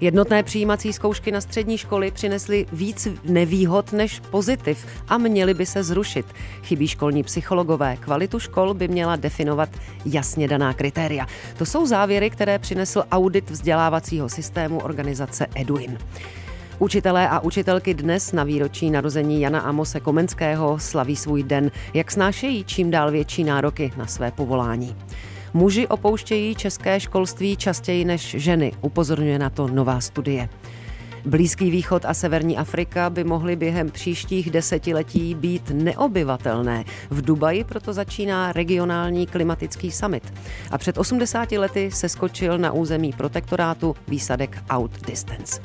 Jednotné přijímací zkoušky na střední školy přinesly víc nevýhod než pozitiv a měly by se zrušit. Chybí školní psychologové. Kvalitu škol by měla definovat jasně daná kritéria. To jsou závěry, které přinesl audit vzdělávacího systému organizace Eduin. Učitelé a učitelky dnes na výročí narození Jana Amose Komenského slaví svůj den, jak snášejí čím dál větší nároky na své povolání. Muži opouštějí české školství častěji než ženy, upozorňuje na to nová studie. Blízký východ a severní Afrika by mohly během příštích desetiletí být neobyvatelné. V Dubaji proto začíná regionální klimatický summit. A před 80 lety se skočil na území protektorátu výsadek Out Distance.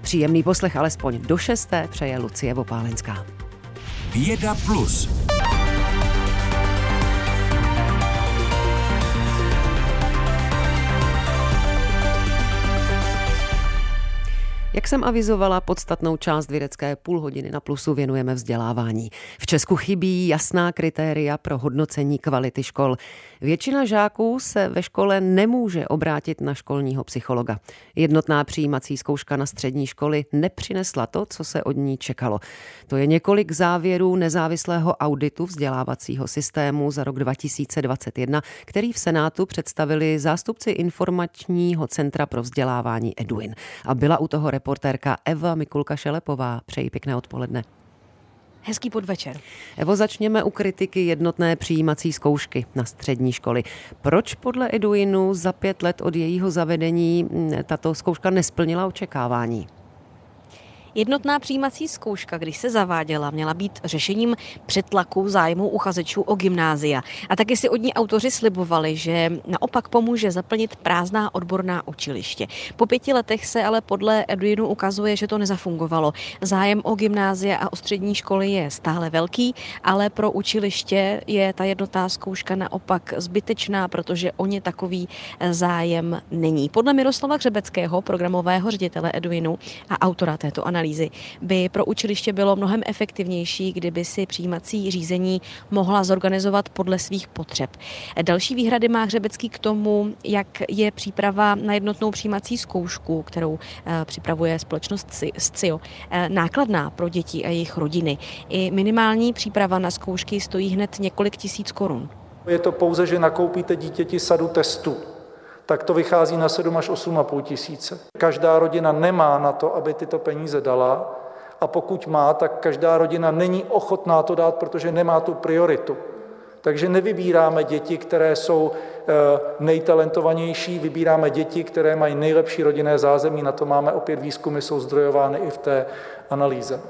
Příjemný poslech alespoň do šesté přeje Lucie Vopálenská. Věda plus. Jak jsem avizovala, podstatnou část vědecké půl hodiny na plusu věnujeme vzdělávání. V Česku chybí jasná kritéria pro hodnocení kvality škol. Většina žáků se ve škole nemůže obrátit na školního psychologa. Jednotná přijímací zkouška na střední školy nepřinesla to, co se od ní čekalo. To je několik závěrů nezávislého auditu vzdělávacího systému za rok 2021, který v Senátu představili zástupci informačního centra pro vzdělávání Eduin. A byla u toho reportérka Eva Mikulka Šelepová. Přeji pěkné odpoledne. Hezký podvečer. Evo, začněme u kritiky jednotné přijímací zkoušky na střední školy. Proč podle Eduinu za pět let od jejího zavedení tato zkouška nesplnila očekávání? Jednotná přijímací zkouška, když se zaváděla, měla být řešením přetlaku zájmu uchazečů o gymnázia. A taky si od ní autoři slibovali, že naopak pomůže zaplnit prázdná odborná učiliště. Po pěti letech se ale podle Eduinu ukazuje, že to nezafungovalo. Zájem o gymnázia a o střední školy je stále velký, ale pro učiliště je ta jednotná zkouška naopak zbytečná, protože o ně takový zájem není. Podle Miroslava Hřebeckého, programového ředitele Eduinu a autora této analýzy, analýzy by pro učiliště bylo mnohem efektivnější, kdyby si přijímací řízení mohla zorganizovat podle svých potřeb. Další výhrady má Hřebecký k tomu, jak je příprava na jednotnou přijímací zkoušku, kterou eh, připravuje společnost SCIO, eh, nákladná pro děti a jejich rodiny. I minimální příprava na zkoušky stojí hned několik tisíc korun. Je to pouze, že nakoupíte dítěti sadu testů tak to vychází na 7 až 8,5 tisíce. Každá rodina nemá na to, aby tyto peníze dala a pokud má, tak každá rodina není ochotná to dát, protože nemá tu prioritu. Takže nevybíráme děti, které jsou eh, nejtalentovanější, vybíráme děti, které mají nejlepší rodinné zázemí. Na to máme opět výzkumy, jsou zdrojovány i v té analýze.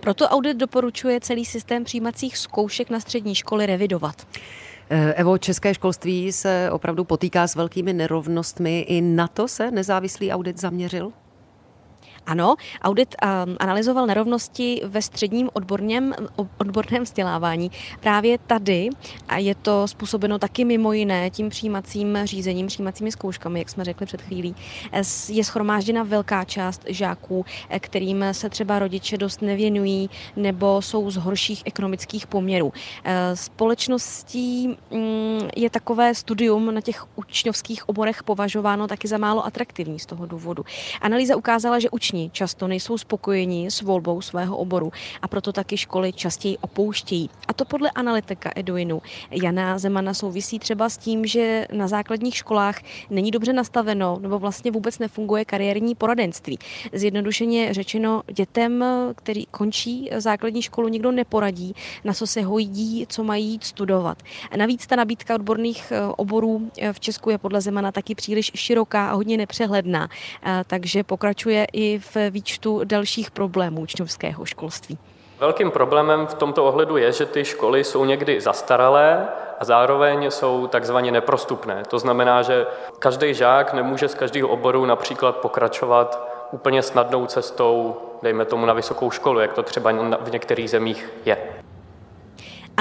Proto audit doporučuje celý systém přijímacích zkoušek na střední školy revidovat. Eh, Evo, české školství se opravdu potýká s velkými nerovnostmi. I na to se nezávislý audit zaměřil? Ano, audit um, analyzoval nerovnosti ve středním odborném, odborném vzdělávání. Právě tady, a je to způsobeno taky mimo jiné tím přijímacím řízením, přijímacími zkouškami, jak jsme řekli před chvílí, je schromážděna velká část žáků, eh, kterým se třeba rodiče dost nevěnují nebo jsou z horších ekonomických poměrů. Eh, společností mm, je takové studium na těch učňovských oborech považováno taky za málo atraktivní z toho důvodu. Analýza ukázala, že učňovské učni často nejsou spokojeni s volbou svého oboru a proto taky školy častěji opouštějí. A to podle analytika Eduinu Jana Zemana souvisí třeba s tím, že na základních školách není dobře nastaveno nebo vlastně vůbec nefunguje kariérní poradenství. Zjednodušeně řečeno, dětem, který končí základní školu, nikdo neporadí, na co se hodí, co mají jít studovat. Navíc ta nabídka odborných eh, oborů eh, v Česku je podle Zemana taky příliš široká a hodně nepřehledná, eh, takže pokračuje i v výčtu dalších problémů učňovského školství. Velkým problémem v tomto ohledu je, že ty školy jsou někdy zastaralé a zároveň jsou takzvaně neprostupné. To znamená, že každý žák nemůže z každého oboru například pokračovat úplně snadnou cestou, dejme tomu na vysokou školu, jak to třeba v některých zemích je.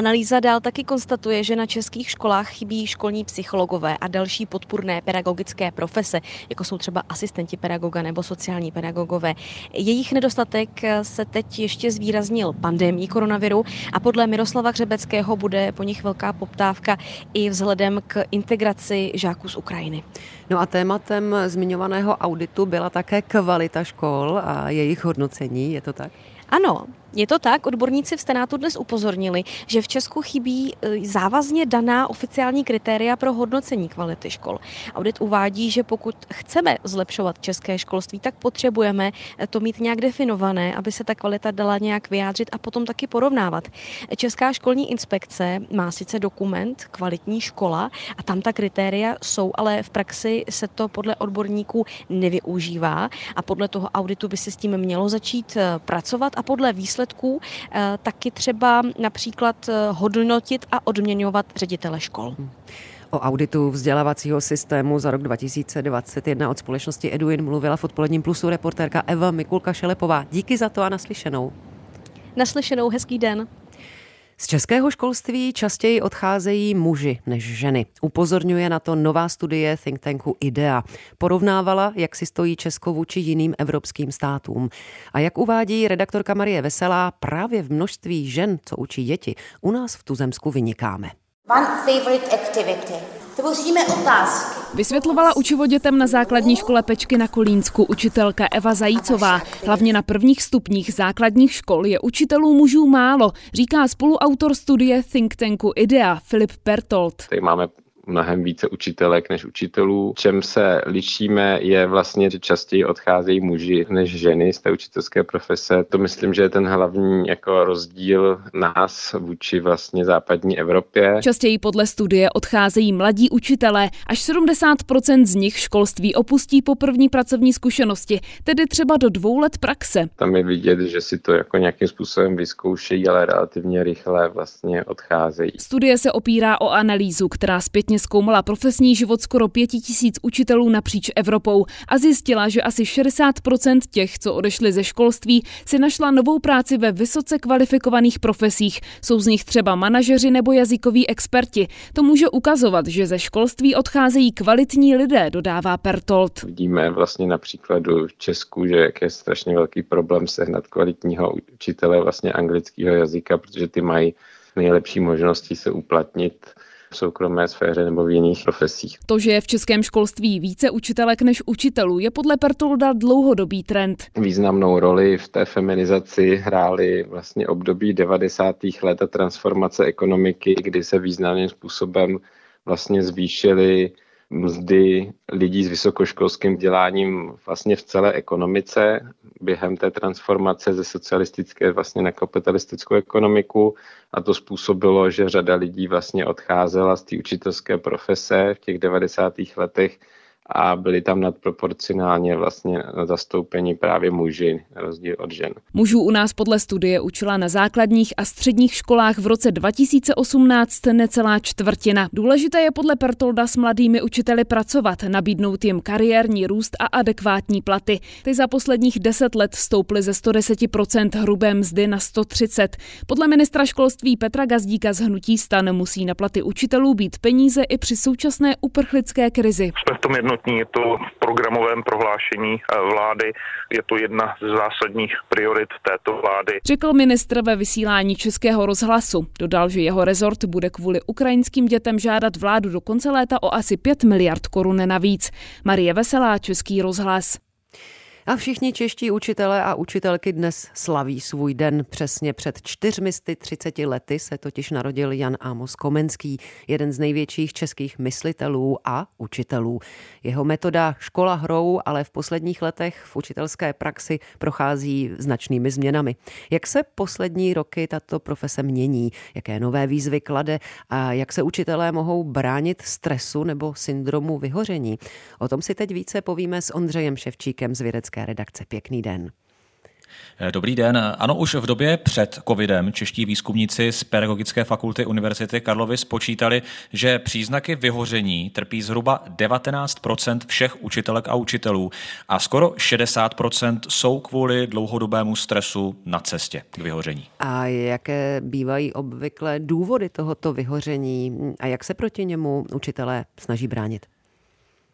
Analýza dál taky konstatuje, že na českých školách chybí školní psychologové a další podpůrné pedagogické profese, jako jsou třeba asistenti pedagoga nebo sociální pedagogové. Jejich nedostatek se teď ještě zvýraznil pandemí koronaviru a podle Miroslava Hřebeckého bude po nich velká poptávka i vzhledem k integraci žáků z Ukrajiny. No a tématem zmiňovaného auditu byla také kvalita škol a jejich hodnocení, je to tak? Ano, je to tak, odborníci v Senátu dnes upozornili, že v Česku chybí e, závazně daná oficiální kritéria pro hodnocení kvality škol. Audit uvádí, že pokud chceme zlepšovat české školství, tak potřebujeme to mít nějak definované, aby se ta kvalita dala nějak vyjádřit a potom taky porovnávat. Česká školní inspekce má sice dokument kvalitní škola a tam ta kritéria jsou, ale v praxi se to podle odborníků nevyužívá a podle toho auditu by se s tím mělo začít e, pracovat a podle výsledků výsledků, eh, taky třeba například eh, hodnotit a odměňovat ředitele škol. O auditu vzdělávacího systému za rok 2021 od společnosti Eduin mluvila v odpoledním plusu reportérka Eva Mikulka Šelepová. Díky za to a naslyšenou. Naslyšenou, hezký den. Z českého školství častěji odcházejí muži než ženy. Upozorňuje na to nová studie think tanku IDEA. Porovnávala, jak si stojí Česko vůči jiným evropským státům. A jak uvádí redaktorka Marie Veselá, právě v množství žen, co učí děti, u nás v Tuzemsku vynikáme. One favorite activity Tvoříme otázky. Vysvětlovala učivo dětem na základní škole Pečky na Kolínsku učitelka Eva Zajícová. Hlavně na prvních stupních základních škol je učitelů mužů málo, říká spoluautor studie think tanku IDEA Filip Pertold. Tady máme mnohem více učitelek než učitelů. Čem se lišíme je vlastně, že častěji odcházejí muži než ženy z té učitelské profese. To myslím, že je ten hlavní jako rozdíl nás vůči vlastně západní Evropě. Častěji podle studie odcházejí mladí učitelé. Až 70% z nich školství opustí po první pracovní zkušenosti, tedy třeba do dvou let praxe. Tam je vidět, že si to jako nějakým způsobem vyzkoušejí, ale relativně rychle vlastně odcházejí. Studie se opírá o analýzu, která zpětně zkoumala profesní život skoro pěti tisíc učitelů napříč Evropou a zjistila, že asi 60% těch, co odešli ze školství, si našla novou práci ve vysoce kvalifikovaných profesích. Jsou z nich třeba manažeři nebo jazykoví experti. To může ukazovat, že ze školství odcházejí kvalitní lidé, dodává Pertold. Vidíme vlastně například v Česku, že jak je strašně velký problém sehnat kvalitního učitele vlastně anglického jazyka, protože ty mají nejlepší možnosti se uplatnit v soukromé sféře nebo v jiných profesích. To, že je v českém školství více učitelek než učitelů, je podle Pertolda dlouhodobý trend. Významnou roli v té feminizaci hrály vlastně období 90. let a transformace ekonomiky, kdy se významným způsobem vlastně zvýšily mzdy lidí s vysokoškolským vzděláním vlastně v celé ekonomice během té transformace ze socialistické vlastně na kapitalistickou ekonomiku a to způsobilo, že řada lidí vlastně odcházela z té učitelské profese v těch 90. letech a byli tam nadproporcionálně vlastně zastoupeni právě muži, na rozdíl od žen. Mužů u nás podle studie učila na základních a středních školách v roce 2018 necelá čtvrtina. Důležité je podle Pertolda s mladými učiteli pracovat, nabídnout jim kariérní růst a adekvátní platy. Ty za posledních deset let stouply ze 110% hrubé mzdy na 130. Podle ministra školství Petra Gazdíka z Hnutí stan musí na platy učitelů být peníze i při současné uprchlické krizi. Jsme v tom jedno relevantní, je to v programovém prohlášení eh, vlády, je to jedna z zásadních priorit této vlády. Řekl ministr ve vysílání Českého rozhlasu. Dodal, že jeho rezort bude kvůli ukrajinským dětem žádat vládu do konce léta o asi 5 miliard korun navíc. Marie Veselá, Český rozhlas. A všichni čeští učitelé a učitelky dnes slaví svůj den. Přesně před 430 lety se totiž narodil Jan Amos Komenský, jeden z největších českých myslitelů a učitelů. Jeho metoda škola hrou, ale v posledních letech v učitelské praxi prochází značnými změnami. Jak se poslední roky tato profese mění, jaké nové výzvy klade a jak se učitelé mohou bránit stresu nebo syndromu vyhoření? O tom si teď více povíme s Ondřejem Ševčíkem z vědecké redakce. Pěkný den. Eh, dobrý den. Ano, už v době před covidem čeští výzkumníci z Pedagogické fakulty Univerzity Karlovy spočítali, že příznaky vyhoření trpí zhruba 19% všech učitelek a učitelů a skoro 60% jsou kvůli dlouhodobému stresu na cestě k vyhoření. A jaké bývají obvykle důvody tohoto vyhoření a jak se proti němu učitelé snaží bránit?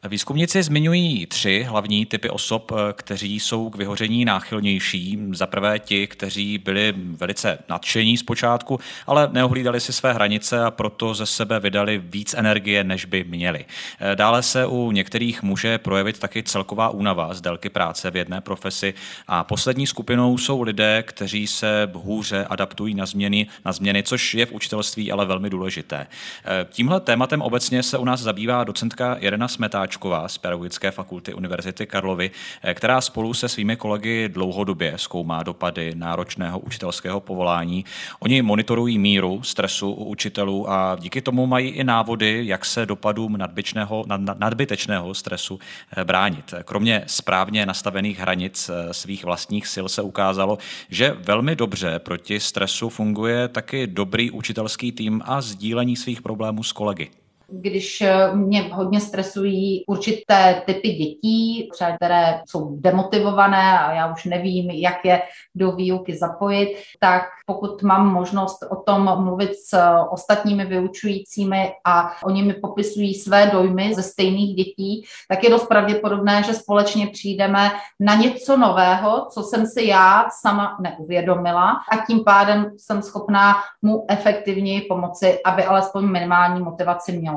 Výzkumníci zmiňují tři hlavní typy osob, eh, kteří jsou k vyhoření náchylnější. Za prvé ti, kteří byli velice nadšení zpočátku, ale neohlídali si své hranice a proto ze sebe vydali víc energie, než by měli. Eh, dále se u některých může projevit taky celková únava z délky práce v jedné profesi. A poslední skupinou jsou lidé, kteří se hůře adaptují na změny, na změny což je v učitelství ale velmi důležité. Eh, tímhle tématem obecně se u nás zabývá docentka Irena Smetáč Hamáčková z Pedagogické fakulty Univerzity Karlovy, eh, která spolu se svými kolegy dlouhodobě zkoumá dopady náročného učitelského povolání. Oni monitorují míru stresu u učitelů a díky tomu mají i návody, jak se dopadům nadbytečného, nadbytečného stresu eh, bránit. Kromě správně nastavených hranic eh, svých vlastních sil se ukázalo, že velmi dobře proti stresu funguje taky dobrý učitelský tým a sdílení svých problémů s kolegy když eh, mě hodně stresují určité typy dětí, třeba které jsou demotivované a já už nevím, jak je do výuky zapojit, tak pokud mám možnost o tom mluvit s ostatními vyučujícími a oni mi popisují své dojmy ze stejných dětí, tak je dost pravděpodobné, že společně přijdeme na něco nového, co jsem si já sama neuvědomila a tím pádem jsem schopná mu efektivněji pomoci, aby alespoň minimální motivaci měl.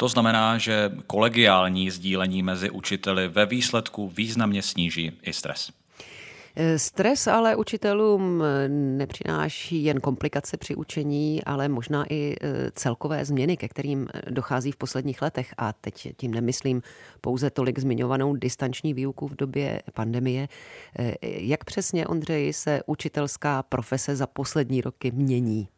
To znamená, že kolegiální sdílení mezi učiteli ve výsledku významně sníží i stres. Stres ale učitelům nepřináší jen komplikace při učení, ale možná i e, celkové změny, ke kterým dochází v posledních letech. A teď tím nemyslím pouze tolik zmiňovanou distanční výuku v době pandemie. E, jak přesně, Ondřej, se učitelská profese za poslední roky mění?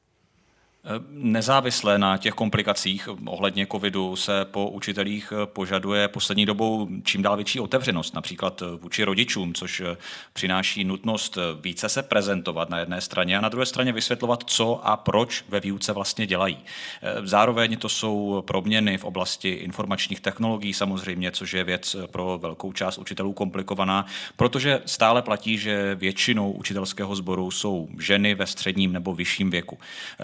Nezávisle na těch komplikacích ohledně covidu se po učitelích požaduje poslední dobou čím dál větší otevřenost, například vůči rodičům, což přináší nutnost více se prezentovat na jedné straně a na druhé straně vysvětlovat, co a proč ve výuce vlastně dělají. Zároveň to jsou proměny v oblasti informačních technologií samozřejmě, což je věc pro velkou část učitelů komplikovaná, protože stále platí, že většinou učitelského sboru jsou ženy ve středním nebo vyšším věku.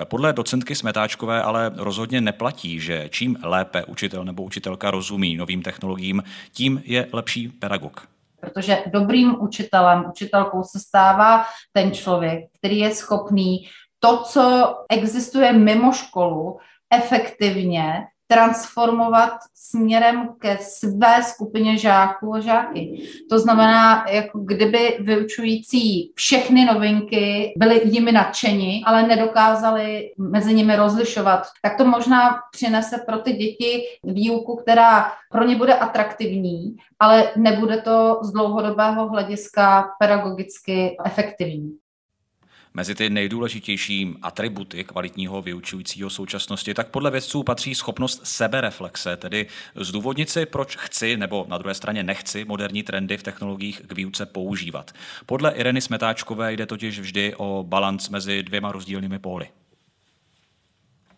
Podle docentky Smetáčkové ale rozhodně neplatí, že čím lépe učitel nebo učitelka rozumí novým technologiím, tím je lepší pedagog. Protože dobrým učitelem, učitelkou se stává ten člověk, který je schopný to, co existuje mimo školu, efektivně transformovat směrem ke své skupině žáků a žáky. To znamená, jako kdyby vyučující všechny novinky byli jimi nadšeni, ale nedokázali mezi nimi rozlišovat, tak to možná přinese pro ty děti výuku, která pro ně bude atraktivní, ale nebude to z dlouhodobého hlediska pedagogicky efektivní. Mezi ty nejdůležitější atributy kvalitního vyučujícího současnosti, tak podle vědců patří schopnost sebereflexe, tedy zdůvodnit si, proč chci nebo na druhé straně nechci moderní trendy v technologiích k výuce používat. Podle Ireny Smetáčkové jde totiž vždy o balans mezi dvěma rozdílnými póly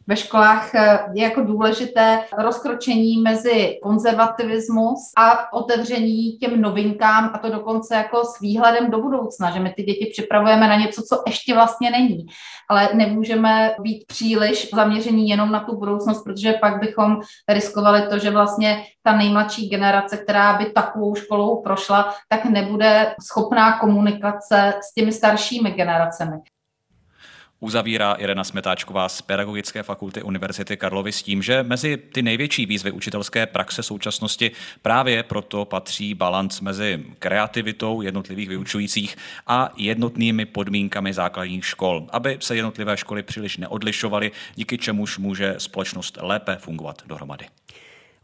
ve školách eh, je jako důležité rozkročení mezi konzervativismus a otevření těm novinkám a to dokonce jako s výhledem do budoucna, že my ty děti připravujeme na něco, co ještě vlastně není. Ale nemůžeme být příliš zaměření jenom na tu budoucnost, protože pak bychom riskovali to, že vlastně ta nejmladší generace, která by takovou školou prošla, tak nebude schopná komunikace s těmi staršími generacemi. Uzavírá Irena Smetáčková z Pedagogické fakulty Univerzity Karlovy s tím, že mezi ty největší výzvy učitelské praxe současnosti právě proto patří balans mezi kreativitou jednotlivých vyučujících a jednotnými podmínkami základních škol, aby se jednotlivé školy příliš neodlišovaly, díky čemuž může společnost lépe fungovat dohromady.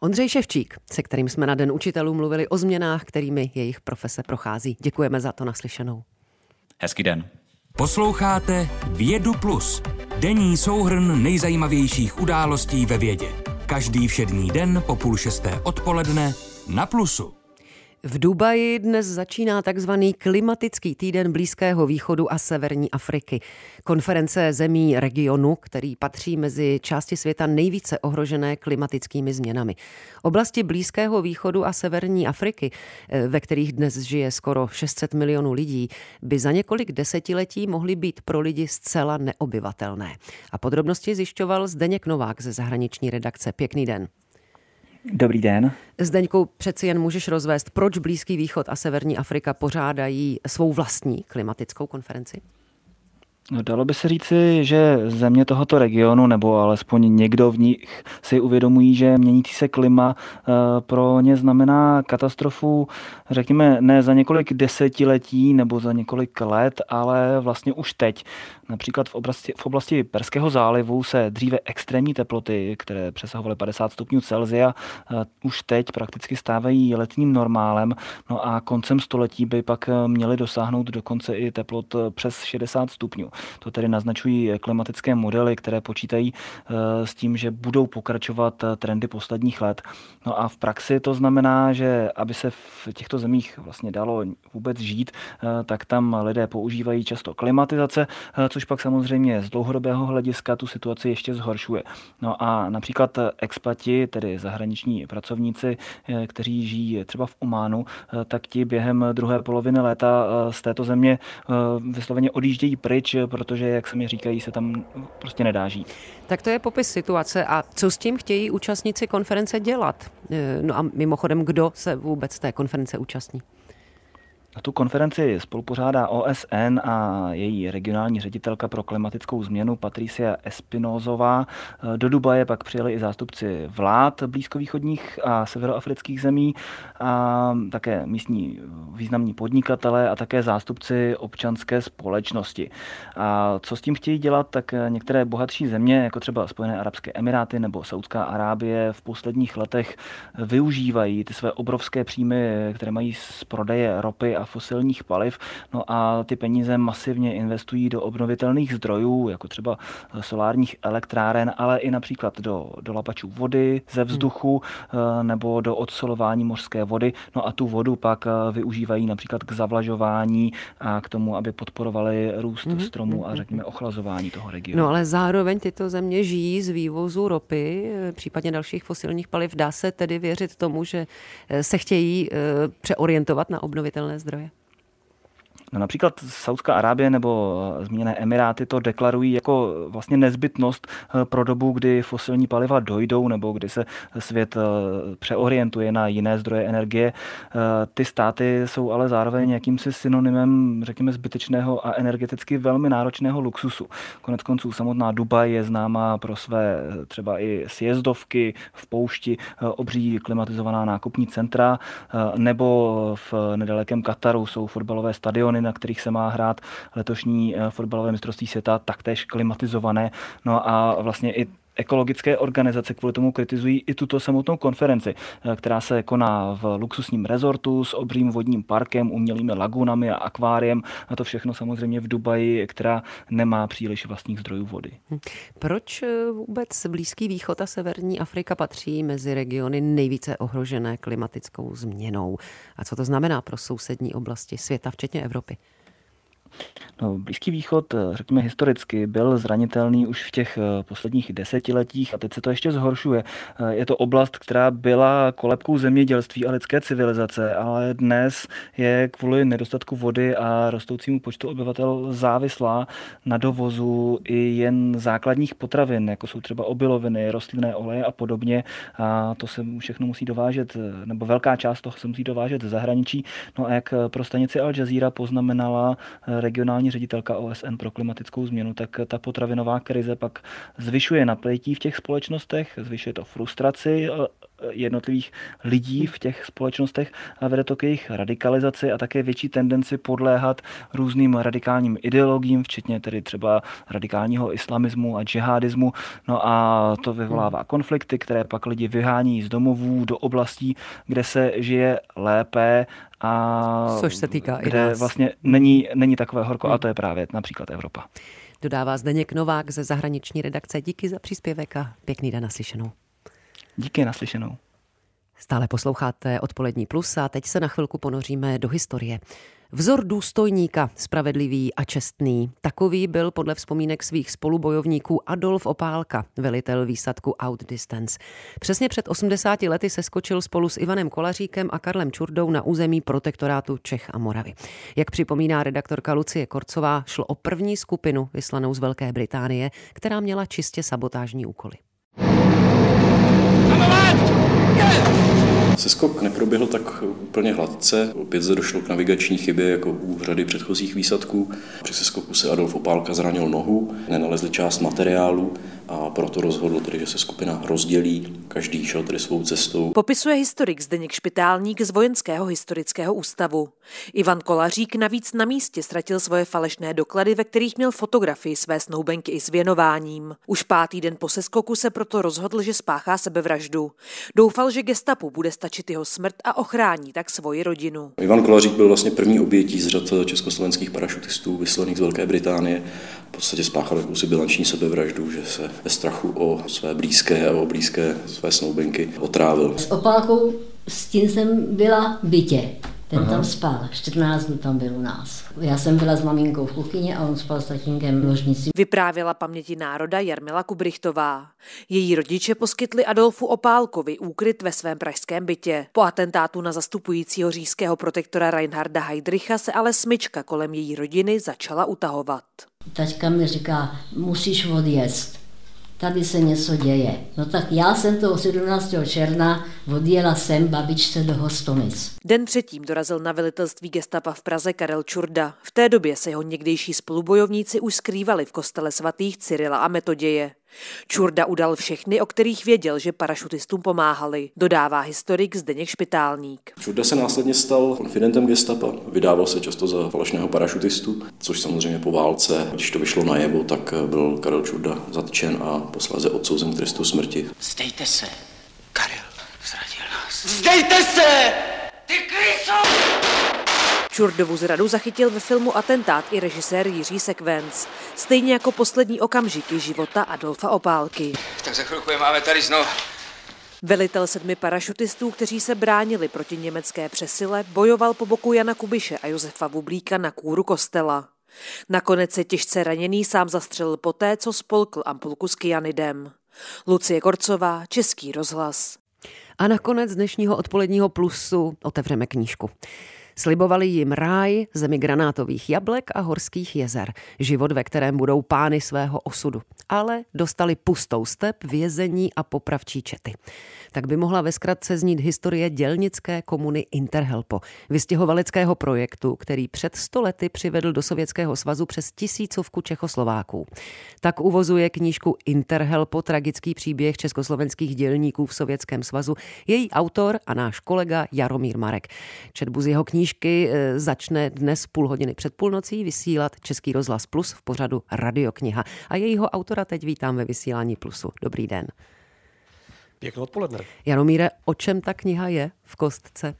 Ondřej Ševčík, se kterým jsme na Den učitelů mluvili o změnách, kterými jejich profese prochází. Děkujeme za to naslyšenou. Hezký den. Posloucháte Vědu Plus, denní souhrn nejzajímavějších událostí ve vědě. Každý všední den po půl šesté odpoledne na Plusu. V Dubaji dnes začíná takzvaný klimatický týden Blízkého východu a Severní Afriky. Konference zemí regionu, který patří mezi části světa nejvíce ohrožené klimatickými změnami. Oblasti Blízkého východu a Severní Afriky, eh, ve kterých dnes žije skoro 600 milionů lidí, by za několik desetiletí mohly být pro lidi zcela neobyvatelné. A podrobnosti zjišťoval Zdeněk Novák ze zahraniční redakce. Pěkný den. Dobrý den. Zdeňku, přeci jen můžeš rozvést, proč Blízký východ a Severní Afrika pořádají svou vlastní klimatickou konferenci? No, dalo by se říci, že země tohoto regionu, nebo alespoň někdo v nich si uvědomují, že měnící se klima eh, pro ně znamená katastrofu, řekněme, ne za několik desetiletí nebo za několik let, ale vlastně už teď. Například v oblasti, v oblasti Perského zálivu se dříve extrémní teploty, které přesahovaly 50 stupňů Celsia, eh, už teď prakticky stávají letním normálem. No a koncem století by pak eh, měly dosáhnout dokonce i teplot přes 60 stupňů. To tedy naznačují klimatické modely, které počítají eh, s tím, že budou pokračovat eh, trendy posledních let. No a v praxi to znamená, že aby se v těchto zemích vlastně dalo vůbec žít, eh, tak tam lidé používají často klimatizace, což pak samozřejmě z dlouhodobého hlediska tu situaci ještě zhoršuje. No a například expati, tedy zahraniční pracovníci, kteří žijí třeba v Ománu, tak ti během druhé poloviny léta z této země vysloveně odjíždějí pryč, protože, jak se mi říkají, se tam prostě nedá žít. Tak to je popis situace a co s tím chtějí účastníci konference dělat? No a mimochodem, kdo se vůbec té konference účastní? Tu konferenci spolupořádá OSN a její regionální ředitelka pro klimatickou změnu Patricia Espinozová. Do Dubaje pak přijeli i zástupci vlád blízkovýchodních a severoafrických zemí a také místní významní podnikatelé a také zástupci občanské společnosti. A co s tím chtějí dělat, tak některé bohatší země, jako třeba Spojené arabské emiráty nebo Saudská Arábie, v posledních letech využívají ty své obrovské příjmy, které mají z prodeje ropy a fosilních paliv. No a ty peníze masivně investují do obnovitelných zdrojů, jako třeba solárních elektráren, ale i například do, do lapačů vody ze vzduchu hmm. nebo do odsolování mořské vody. No a tu vodu pak eh, využívají například k zavlažování a k tomu, aby podporovali růst hmm. stromů a hmm, řekněme ochlazování toho regionu. No ale zároveň tyto země žijí z vývozu ropy, eh, případně dalších fosilních paliv. Dá se tedy věřit tomu, že se chtějí přeorientovat na obnovitelné zdroje? Zdroja. No například Saudská Arábie nebo eh, zmíněné Emiráty to deklarují jako vlastně nezbytnost eh, pro dobu, kdy fosilní paliva dojdou nebo kdy se svět eh, přeorientuje na jiné zdroje energie. Ty státy jsou ale zároveň jakýmsi synonymem, řekněme, zbytečného a energeticky velmi náročného luxusu. Konec konců samotná Dubaj je známá pro své třeba i sjezdovky v poušti, obří klimatizovaná nákupní centra, nebo v nedalekém Kataru jsou fotbalové stadiony, na kterých se má hrát letošní eh, fotbalové mistrovství světa, taktéž klimatizované. No a vlastně i ekologické organizace kvůli tomu kritizují i tuto samotnou konferenci, eh, která se koná v luxusním rezortu s obrým vodním parkem, umělými lagunami a akváriem. A to všechno samozřejmě v Dubaji, která nemá příliš vlastních zdrojů vody. Hm. Proč eh, vůbec Blízký východ a Severní Afrika patří mezi regiony nejvíce ohrožené klimatickou změnou? A co to znamená pro sousední oblasti světa, včetně Evropy? No, Blízký východ, eh, řekněme historicky, byl zranitelný už v těch eh, posledních desetiletích a teď se to ještě zhoršuje. Eh, je to oblast, která byla kolebkou zemědělství a lidské civilizace, ale dnes je kvůli nedostatku vody a rostoucímu počtu obyvatel závislá na dovozu i jen základních potravin, jako jsou třeba obiloviny, rostlinné oleje a podobně. A to se všechno musí dovážet, nebo velká část toho se musí dovážet ze zahraničí. No a jak pro stanici Al Jazeera poznamenala regionální ředitelka OSN pro klimatickou změnu, tak ta potravinová krize pak zvyšuje napětí v těch společnostech, zvyšuje to frustraci eh, jednotlivých lidí v těch společnostech a vede to k jejich radikalizaci a také větší tendenci podléhat různým radikálním ideologiím, včetně tedy třeba radikálního islamismu a džihadismu. No a to vyvolává konflikty, které pak lidi vyhání z domovů do oblastí, kde se žije lépe a Což se týká kde i nás. vlastně není, není takové horko a to je právě například Evropa. Dodává Zdeněk Novák ze zahraniční redakce. Díky za příspěvek a pěkný den naslyšenou. Díky naslyšenou. Stále posloucháte Odpolední plus a teď se na chvilku ponoříme do historie. Vzor důstojníka, spravedlivý a čestný. Takový byl podle vzpomínek svých spolubojovníků Adolf Opálka, velitel výsadku Outdistance. Přesně před 80 lety se skočil spolu s Ivanem Kolaříkem a Karlem Čurdou na území protektorátu Čech a Moravy. Jak připomíná redaktorka Lucie Korcová, šlo o první skupinu vyslanou z Velké Británie, která měla čistě sabotážní úkoly. Seskok neproběhl tak úplně hladce. Opět zde došlo k navigační chybě jako u řady předchozích výsadků. Při seskoku se Adolf Opálka zranil nohu, nenalezli část materiálu a proto rozhodl tedy, že se skupina rozdělí, každý šel tedy svou cestou. Popisuje historik Zdeněk Špitálník z Vojenského historického ústavu. Ivan Kolařík navíc na místě ztratil svoje falešné doklady, ve kterých měl fotografii své snoubenky i s věnováním. Už pátý den po seskoku se proto rozhodl, že spáchá sebevraždu. Doufal, že gestapu bude stačit jeho smrt a ochrání tak svoji rodinu. Ivan Kolařík byl vlastně první obětí z řad československých parašutistů vyslaných z Velké Británie. V podstatě spáchal jakousi bilanční sebevraždu, že se ve strachu o své blízké a o blízké své snoubenky otrávil. S opálkou s tím jsem byla v bytě. Ten Aha. tam spal, 14 dnů tam byl u nás. Já jsem byla s maminkou v kuchyni a on spal s tatínkem v ložnici. Vyprávěla paměti národa Jarmila Kubrichtová. Její rodiče poskytli Adolfu Opálkovi úkryt ve svém pražském bytě. Po atentátu na zastupujícího říšského protektora Reinharda Heydricha se ale smyčka kolem její rodiny začala utahovat. Taťka mi říká, musíš odjezd tady se něco děje. No tak já jsem toho 17. června odjela sem babičce do Hostomic. Den předtím dorazil na velitelství gestapa v Praze Karel Čurda. V té době se jeho někdejší spolubojovníci už skrývali v kostele svatých Cyrila a Metoděje. Čurda udal všechny, o kterých věděl, že parašutistům pomáhali, dodává historik Zdeněk Špitálník. Čurda se následně stal konfidentem gestapa, vydával se často za falešného parašutistu, což samozřejmě po válce, když to vyšlo najevo, tak byl Karel Čurda zatčen a posléze odsouzen k trestu smrti. Zdejte se, Karel zradil nás. Zdejte se! Ty kryso! Čurdovu zradu zachytil ve filmu Atentát i režisér Jiří Sekvenc, stejně jako poslední okamžiky života Adolfa Opálky. Tak za chvilku je máme tady znovu. Velitel sedmi parašutistů, kteří se bránili proti německé přesile, bojoval po boku Jana Kubiše a Josefa Vublíka na kůru kostela. Nakonec se těžce raněný sám zastřelil poté, co spolkl ampulku s kyanidem. Lucie Korcová, Český rozhlas. A nakonec dnešního odpoledního plusu otevřeme knížku. Slibovali jim ráj, zemi granátových jablek a horských jezer, život, ve kterém budou pány svého osudu. Ale dostali pustou step, vězení a popravčí čety tak by mohla ve zkratce znít historie dělnické komuny Interhelpo, vystěhovaleckého projektu, který před stolety přivedl do Sovětského svazu přes tisícovku Čechoslováků. Tak uvozuje knížku Interhelpo tragický příběh československých dělníků v Sovětském svazu její autor a náš kolega Jaromír Marek. Četbu z jeho knížky e, začne dnes půl hodiny před půlnocí vysílat Český rozhlas Plus v pořadu Radiokniha. A jejího autora teď vítám ve vysílání Plusu. Dobrý den. Pěkné odpoledne. Jaromíre, o čem ta kniha je v kostce?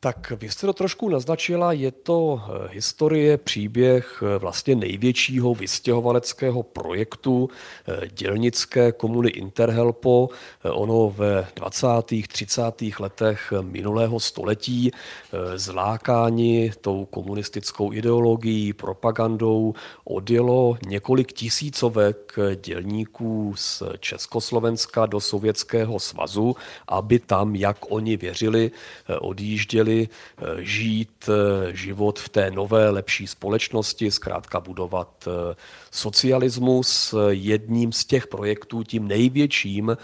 Tak vy jste to trošku naznačila, je to eh, historie, příběh eh, vlastně největšího vystěhovaleckého projektu eh, dělnické komuny Interhelpo. Ono ve 20. 30. letech minulého století zlákáni tou komunistickou ideologií, propagandou odjelo několik tisícovek dělníků z Československa do Sovětského svazu, aby tam, jak oni věřili, odjížděli chtěli eh, žít eh, život v té nové, lepší společnosti, zkrátka budovat eh, socialismus. Jedním z těch projektů, tím největším,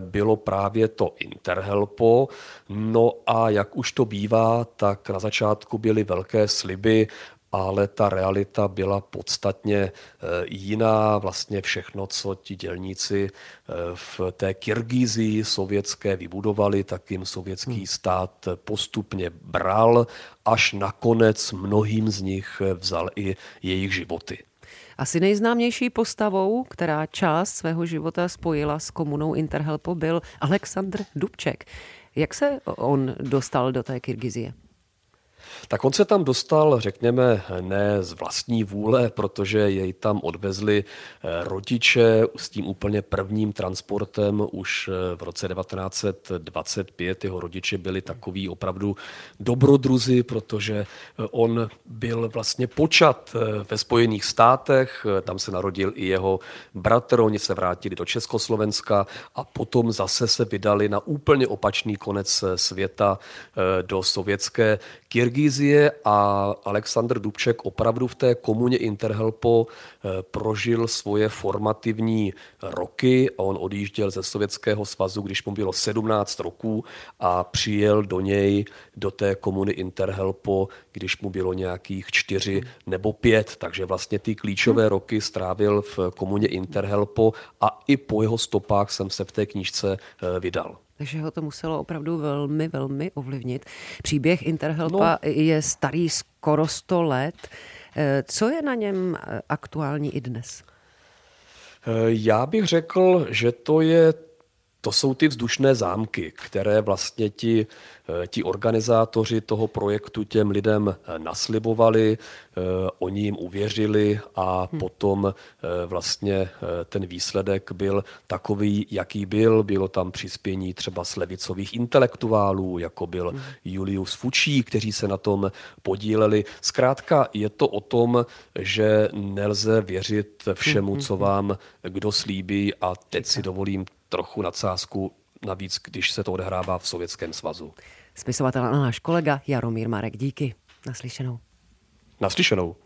bylo právě to Interhelpo. No a jak už to bývá, tak na začátku byly velké sliby ale ta realita byla podstatně eh, jiná. Vlastně všechno, co ti dělníci eh, v té Kyrgyzii sovětské vybudovali, tak jim sovětský hmm. stát postupně bral, až nakonec mnohým z nich vzal i jejich životy. Asi nejznámější postavou, která část svého života spojila s komunou Interhelpo, byl Aleksandr Dubček. Jak se on dostal do té Kyrgyzie? Tak on se tam dostal, řekněme, ne z vlastní vůle, protože jej tam odvezli eh, rodiče s tím úplně prvním transportem už eh, v roce 1925. Jeho rodiče byli takový opravdu dobrodruzi, protože eh, on byl vlastně počat ve Spojených státech, tam se narodil i jeho bratr, oni se vrátili do Československa a potom zase se vydali na úplně opačný konec světa do sovětské Kyrgyzie a Aleksandr Dubček opravdu v té komuně Interhelpo eh, prožil svoje formativní roky. On odjížděl ze Sovětského svazu, když mu bylo 17 roků a přijel do něj, do té komuny Interhelpo, když mu bylo nějakých čtyři nebo pět. Takže vlastně ty klíčové roky strávil v komuně Interhelpo a i po jeho stopách jsem se v té knížce eh, vydal takže ho to muselo opravdu velmi, velmi ovlivnit. Příběh Interhelpa no. je starý skoro 100 let. Eh, co je na něm eh, aktuální i dnes? Eh, já bych řekl, že to je to jsou ty vzdušné zámky, které vlastně ti, eh, ti organizátoři toho projektu těm lidem eh, naslibovali, eh, oni jim uvěřili a hmm. potom vlastně ten výsledek byl takový, jaký byl. Bylo tam přispění třeba slevicových intelektuálů, jako byl hmm. Julius Fučí, kteří se na tom podíleli. Zkrátka je to o tom, že nelze věřit všemu, hmm, co vám kdo slíbí a teď si dovolím trochu nadsázku, navíc když se to odehrává v Sovětském svazu. Spisovatel a náš kolega Jaromír Marek, díky. Naslyšenou. Naslyšenou.